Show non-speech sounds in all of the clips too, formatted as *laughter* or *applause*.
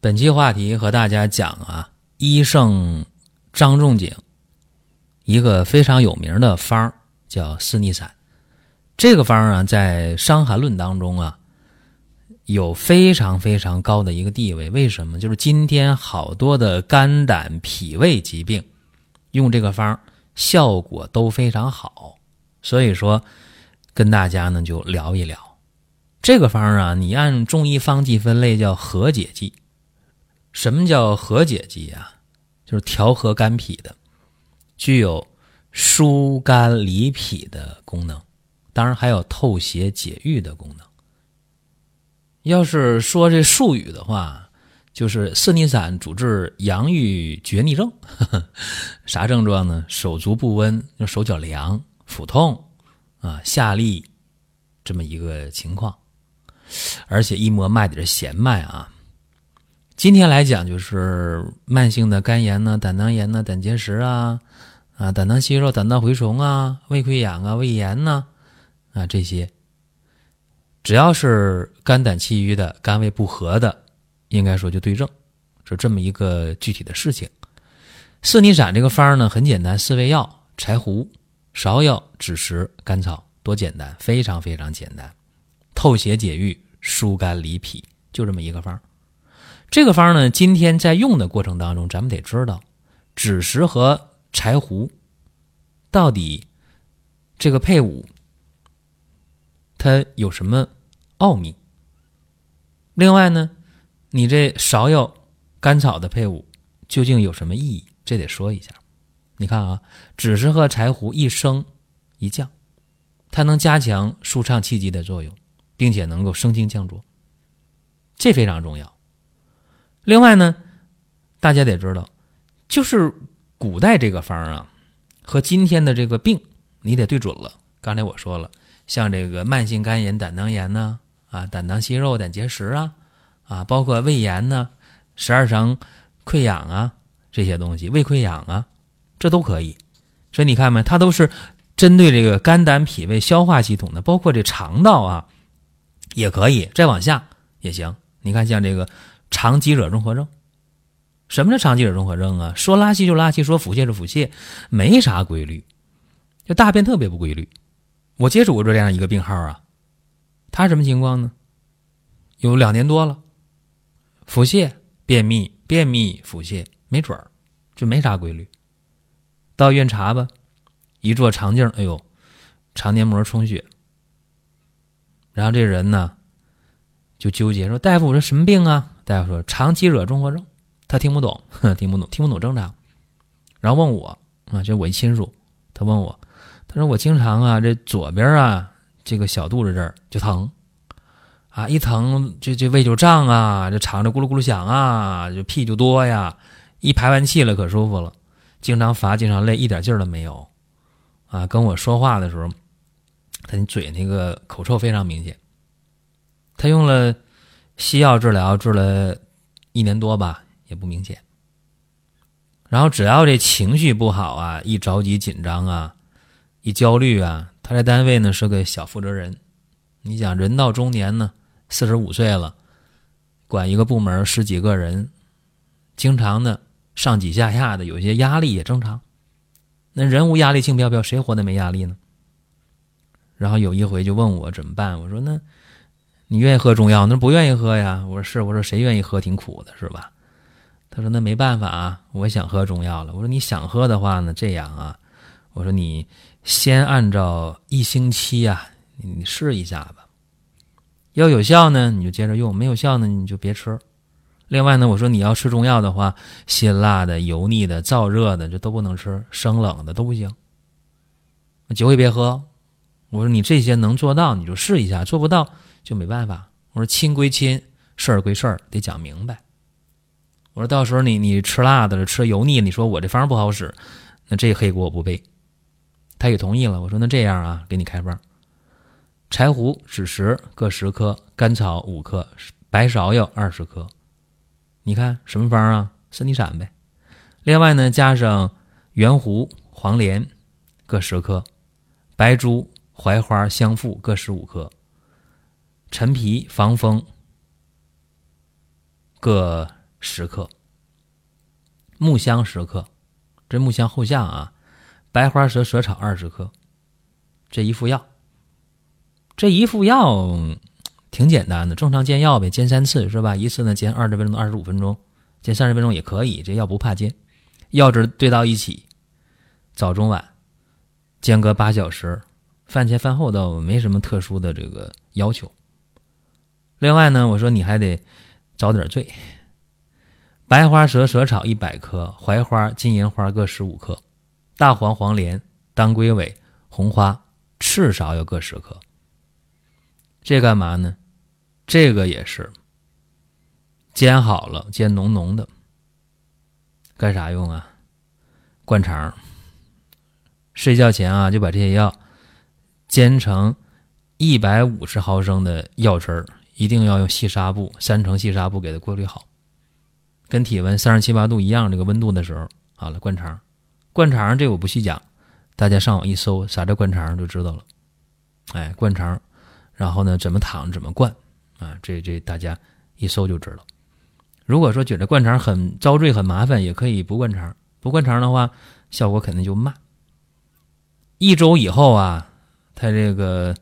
本期话题和大家讲啊，医圣张仲景一个非常有名的方儿叫四逆散。这个方儿啊，在《伤寒论》当中啊，有非常非常高的一个地位。为什么？就是今天好多的肝胆脾胃疾病，用这个方儿效果都非常好。所以说，跟大家呢就聊一聊这个方儿啊。你按中医方剂分类叫和解剂。什么叫和解剂啊？就是调和肝脾的，具有疏肝理脾的功能，当然还有透邪解郁的功能。要是说这术语的话，就是四逆散主治阳郁厥逆症，*laughs* 啥症状呢？手足不温，手脚凉、腹痛啊、下痢这么一个情况，而且一摸脉的是弦脉啊。今天来讲，就是慢性的肝炎呢、胆囊炎呢、胆结石啊、啊胆囊息肉、胆道蛔虫啊、胃溃疡啊、胃炎呢，啊这些，只要是肝胆气郁的、肝胃不和的，应该说就对症，是这么一个具体的事情。四逆散这个方呢很简单，四味药：柴胡、芍药、枳实、甘草，多简单，非常非常简单，透邪解郁、疏肝理脾，就这么一个方。这个方呢，今天在用的过程当中，咱们得知道枳实和柴胡到底这个配伍它有什么奥秘。另外呢，你这芍药、甘草的配伍究竟有什么意义？这得说一下。你看啊，枳实和柴胡一升一降，它能加强舒畅气机的作用，并且能够生津降浊，这非常重要。另外呢，大家得知道，就是古代这个方啊，和今天的这个病你得对准了。刚才我说了，像这个慢性肝炎、胆囊炎呢，啊，胆囊息肉、胆结石啊，啊，包括胃炎呢、十二肠溃疡啊这些东西，胃溃疡啊，这都可以。所以你看没，它都是针对这个肝胆脾胃消化系统的，包括这肠道啊，也可以。再往下也行。你看像这个。肠积惹综合症，什么叫肠积惹综合症啊？说拉稀就拉稀，说腹泻就腹泻，没啥规律，就大便特别不规律。我接触过这样一个病号啊，他什么情况呢？有两年多了，腹泻、便秘、便秘、腹泻，没准儿，就没啥规律。到医院查吧，一做肠镜，哎呦，肠黏膜充血。然后这人呢，就纠结说：“大夫，我这什么病啊？”大夫说长期惹综合症，他听不懂，*laughs* 听不懂，听不懂正常。然后问我啊，就我一亲属，他问我，他说我经常啊，这左边啊，这个小肚子这儿就疼，啊，一疼这这胃就胀啊，这肠子咕噜咕噜响啊，就屁就多呀，一排完气了可舒服了，经常乏，经常累，一点劲儿都没有，啊，跟我说话的时候，他嘴那个口臭非常明显，他用了。西药治疗治了一年多吧，也不明显。然后只要这情绪不好啊，一着急紧张啊，一焦虑啊，他在单位呢是个小负责人。你想人到中年呢，四十五岁了，管一个部门十几个人，经常的上挤下下的，有些压力也正常。那人无压力轻飘飘，谁活得没压力呢？然后有一回就问我怎么办，我说那。你愿意喝中药？那不愿意喝呀。我说是，我说谁愿意喝？挺苦的，是吧？他说那没办法啊，我想喝中药了。我说你想喝的话呢，这样啊，我说你先按照一星期啊，你试一下吧。要有效呢，你就接着用；没有效呢，你就别吃。另外呢，我说你要吃中药的话，辛辣的、油腻的、燥热的，这都不能吃；生冷的都不行。酒也别喝。我说你这些能做到，你就试一下；做不到。就没办法。我说亲归亲，事儿归事儿，得讲明白。我说到时候你你吃辣的了，吃油腻，你说我这方不好使，那这黑锅我不背。他也同意了。我说那这样啊，给你开方：柴胡、枳实各十克，甘草五克，白芍药二十克。你看什么方啊？身体散呗。另外呢，加上圆胡、黄连各十克，白术、槐花、香附各十五克，陈皮、防风各。十克木香十克，这木香后下啊，白花蛇蛇草二十克，这一副药，这一副药挺简单的，正常煎药呗，煎三次是吧？一次呢煎二十分钟到二十五分钟，煎三十分钟也可以，这药不怕煎。药汁兑到一起，早中晚间隔八小时，饭前饭后倒没什么特殊的这个要求。另外呢，我说你还得找点醉。白花蛇蛇草一百克，槐花、金银花各十五克，大黄、黄连、当归尾、红花、赤芍药各十克。这干嘛呢？这个也是煎好了，煎浓浓的。干啥用啊？灌肠。睡觉前啊，就把这些药煎成一百五十毫升的药汁儿，一定要用细纱布，三层细纱布给它过滤好。跟体温三十七八度一样，这个温度的时候，好了，灌肠，灌肠这我不细讲，大家上网一搜，啥叫灌肠就知道了。哎，灌肠，然后呢，怎么躺怎么灌啊？这这大家一搜就知道。如果说觉得灌肠很遭罪很麻烦，也可以不灌肠，不灌肠的话，效果肯定就慢。一周以后啊，他这个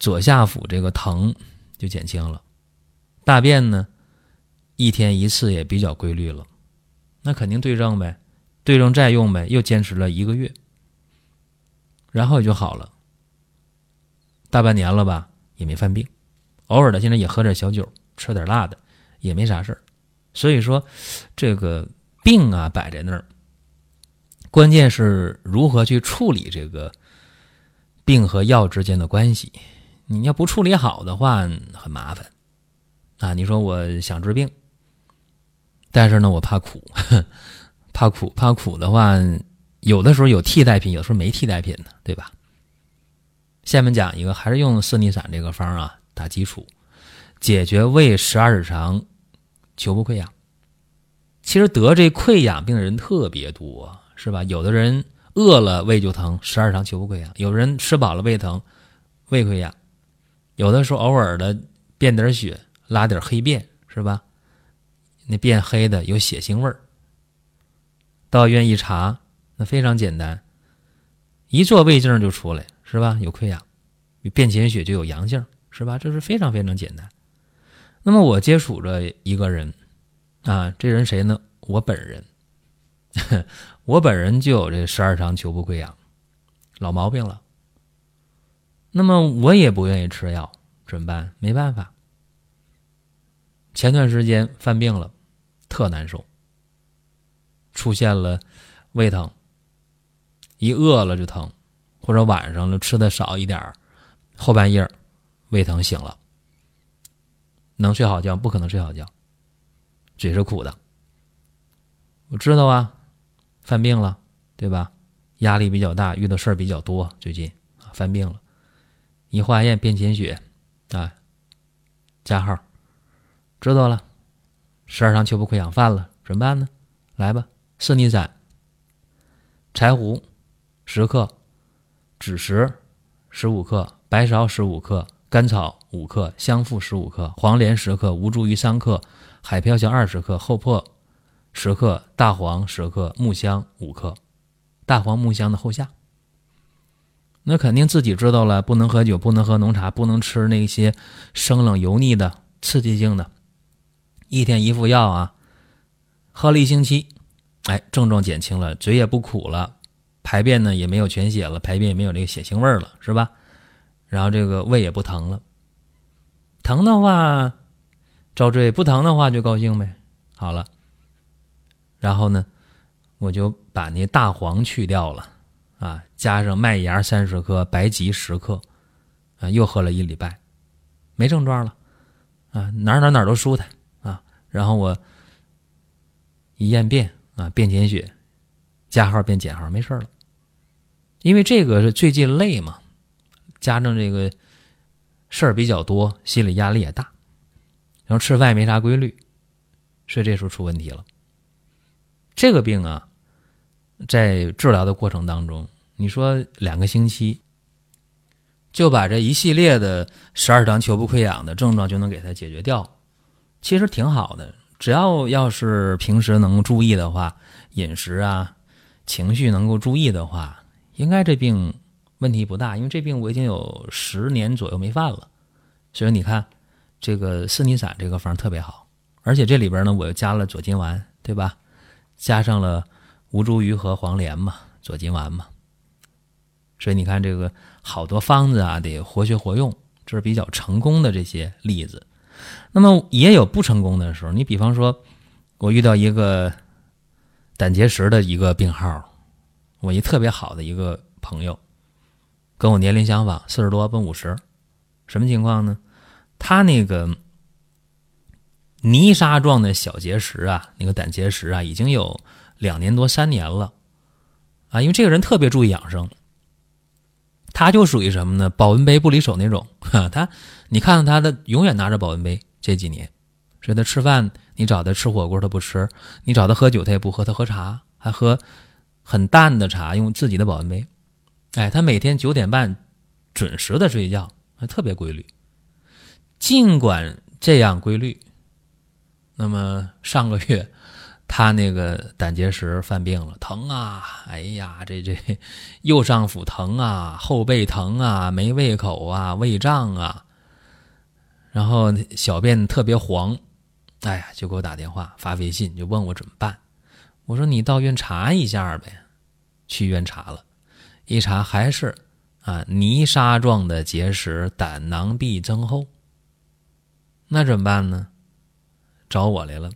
左下腹这个疼就减轻了，大便呢。一天一次也比较规律了，那肯定对症呗，对症再用呗，又坚持了一个月，然后也就好了。大半年了吧，也没犯病，偶尔的现在也喝点小酒，吃点辣的，也没啥事儿。所以说，这个病啊摆在那儿，关键是如何去处理这个病和药之间的关系。你要不处理好的话，很麻烦啊。你说我想治病。但是呢，我怕苦，*laughs* 怕苦，怕苦的话，有的时候有替代品，有时候没替代品呢，对吧？下面讲一个，还是用四逆散这个方啊，打基础，解决胃十二指肠球部溃疡。其实得这溃疡病的人特别多，是吧？有的人饿了胃就疼，十二指肠球部溃疡；有人吃饱了胃疼，胃溃疡；有的时候偶尔的便点血，拉点黑便，是吧？那变黑的有血腥味儿，到医院一查，那非常简单，一做胃镜就出来，是吧？有溃疡，便潜血就有阳性，是吧？这是非常非常简单。那么我接触着一个人，啊，这人谁呢？我本人，*laughs* 我本人就有这十二肠球部溃疡，老毛病了。那么我也不愿意吃药，怎么办？没办法。前段时间犯病了。特难受，出现了胃疼，一饿了就疼，或者晚上了吃的少一点后半夜胃疼醒了，能睡好觉不可能睡好觉，嘴是苦的。我知道啊，犯病了，对吧？压力比较大，遇到事儿比较多，最近犯病了，一化验便潜血，啊，加号，知道了。十二肠球部溃疡犯了，怎么办呢？来吧，四逆散：柴胡十克，枳实十五克，白芍十五克，甘草五克，香附十五克，黄连十克，吴茱萸三克，海飘香二十克，厚朴十克，大黄十克，木香五克。大黄木香的后下。那肯定自己知道了，不能喝酒，不能喝浓茶，不能吃那些生冷油腻的、刺激性的。一天一副药啊，喝了一星期，哎，症状减轻了，嘴也不苦了，排便呢也没有全血了，排便也没有这个血腥味了，是吧？然后这个胃也不疼了，疼的话遭罪，不疼的话就高兴呗。好了，然后呢，我就把那大黄去掉了，啊，加上麦芽三十克，白及十克，啊，又喝了一礼拜，没症状了。啊，哪哪哪都舒坦啊。然后我一验便啊，便减血，加号变减号，没事了。因为这个是最近累嘛，加上这个事儿比较多，心理压力也大，然后吃饭也没啥规律，所以这时候出问题了。这个病啊，在治疗的过程当中，你说两个星期就把这一系列的十二指肠球部溃疡的症状就能给它解决掉，其实挺好的。只要要是平时能注意的话，饮食啊、情绪能够注意的话，应该这病问题不大。因为这病我已经有十年左右没犯了，所以你看这个四逆散这个方特别好，而且这里边呢我又加了左金丸，对吧？加上了吴茱萸和黄连嘛，左金丸嘛，所以你看这个好多方子啊，得活学活用，这是比较成功的这些例子。那么也有不成功的时候，你比方说，我遇到一个胆结石的一个病号，我一特别好的一个朋友，跟我年龄相仿，四十多奔五十，什么情况呢？他那个。泥沙状的小结石啊，那个胆结石啊，已经有两年多三年了，啊，因为这个人特别注意养生，他就属于什么呢？保温杯不离手那种，哈，*laughs* 他你看看他的永远拿着保温杯，这几年，所以他吃饭你找他吃火锅他不吃，你找他喝酒他也不喝，他喝茶还喝很淡的茶，用自己的保温杯，哎，他每天九点半准时的睡觉，还特别规律，尽管这样规律。那么上个月，他那个胆结石犯病了，疼啊！哎呀，这这 *laughs* 右上腹疼啊，后背疼啊，没胃口啊，胃胀啊，然后小便特别黄，哎呀，就给我打电话发微信，就问我怎么办。我说你到院查一下呗，去医院查了，一查还是啊泥沙状的结石，胆囊壁增厚。那怎么办呢？找我来了，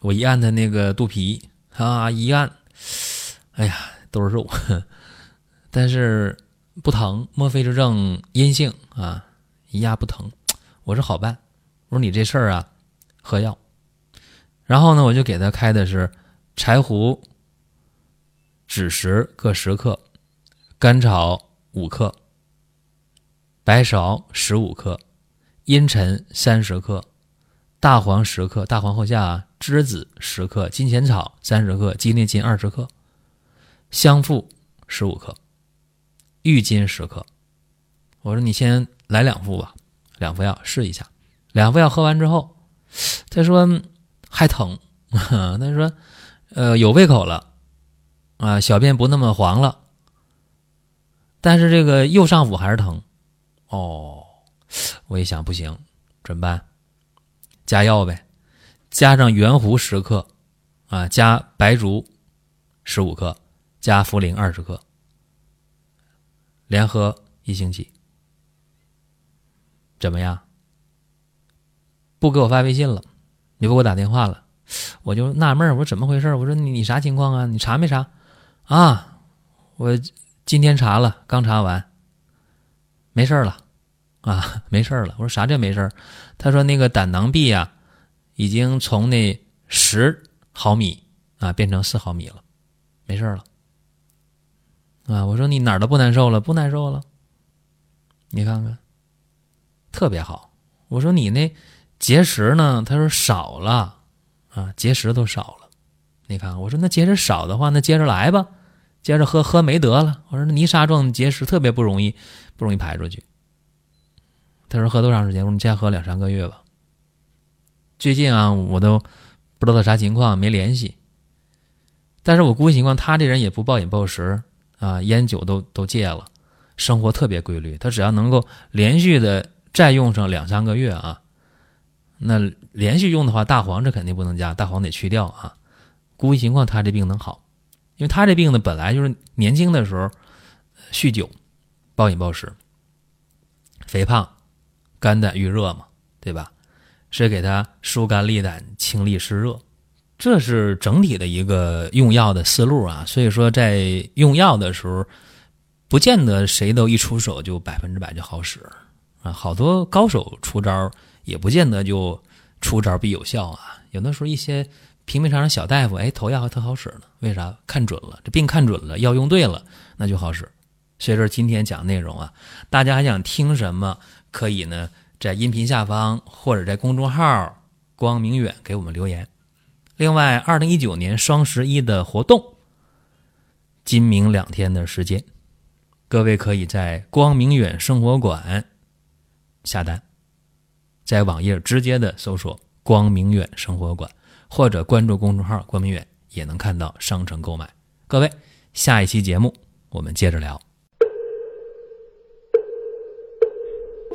我一按他那个肚皮啊，一按，哎呀，都是肉，*laughs* 但是不疼，墨菲之症阴性？啊，一压不疼，我说好办，我说你这事儿啊，喝药，然后呢，我就给他开的是柴胡、枳实各十克，甘草五克，白芍十五克，茵陈三十克。大黄十克，大黄后下栀子十克，金钱草三十克，鸡内金二十克，香附十五克，郁金十克。我说你先来两副吧，两副药试一下。两副药喝完之后，他说还疼，*laughs* 他说呃有胃口了，啊小便不那么黄了，但是这个右上腹还是疼。哦，我一想不行，怎么办？加药呗，加上圆胡十克，啊，加白术十五克，加茯苓二十克，连喝一星期，怎么样？不给我发微信了，也不给我打电话了，我就纳闷，我说怎么回事？我说你你啥情况啊？你查没查？啊，我今天查了，刚查完，没事了。啊，*laughs* 没事了。我说啥叫没事他说那个胆囊壁啊，已经从那十毫米啊变成四毫米了，没事了。啊，我说你哪儿都不难受了，不难受了。你看看，特别好。我说你那结石呢？他说少了啊，结石都少了。你看，我说那结石少的话，那接着来吧，接着喝喝没得了。我说泥沙状结石特别不容易，不容易排出去。他说喝多长时间？我说你再喝两三个月吧。最近啊，我都不知道他啥情况，没联系。但是我估计情况，他这人也不暴饮暴食啊，烟酒都都戒了，生活特别规律。他只要能够连续的再用上两三个月啊，那连续用的话，大黄这肯定不能加，大黄得去掉啊。估计情况，他这病能好，因为他这病呢，本来就是年轻的时候酗酒、暴饮暴食、肥胖。肝胆郁热嘛，对吧？是给他疏肝利胆、清利湿热，这是整体的一个用药的思路啊。所以说，在用药的时候，不见得谁都一出手就百分之百就好使啊。好多高手出招也不见得就出招必有效啊。有的时候一些平平常常小大夫，哎，头药还特好使呢。为啥？看准了，这病看准了，药用对了，那就好使。所以说今天讲内容啊，大家还想听什么？可以呢，在音频下方或者在公众号“光明远”给我们留言。另外，二零一九年双十一的活动，今明两天的时间，各位可以在光明远生活馆下单，在网页直接的搜索“光明远生活馆”或者关注公众号“光明远”，也能看到商城购买。各位，下一期节目我们接着聊。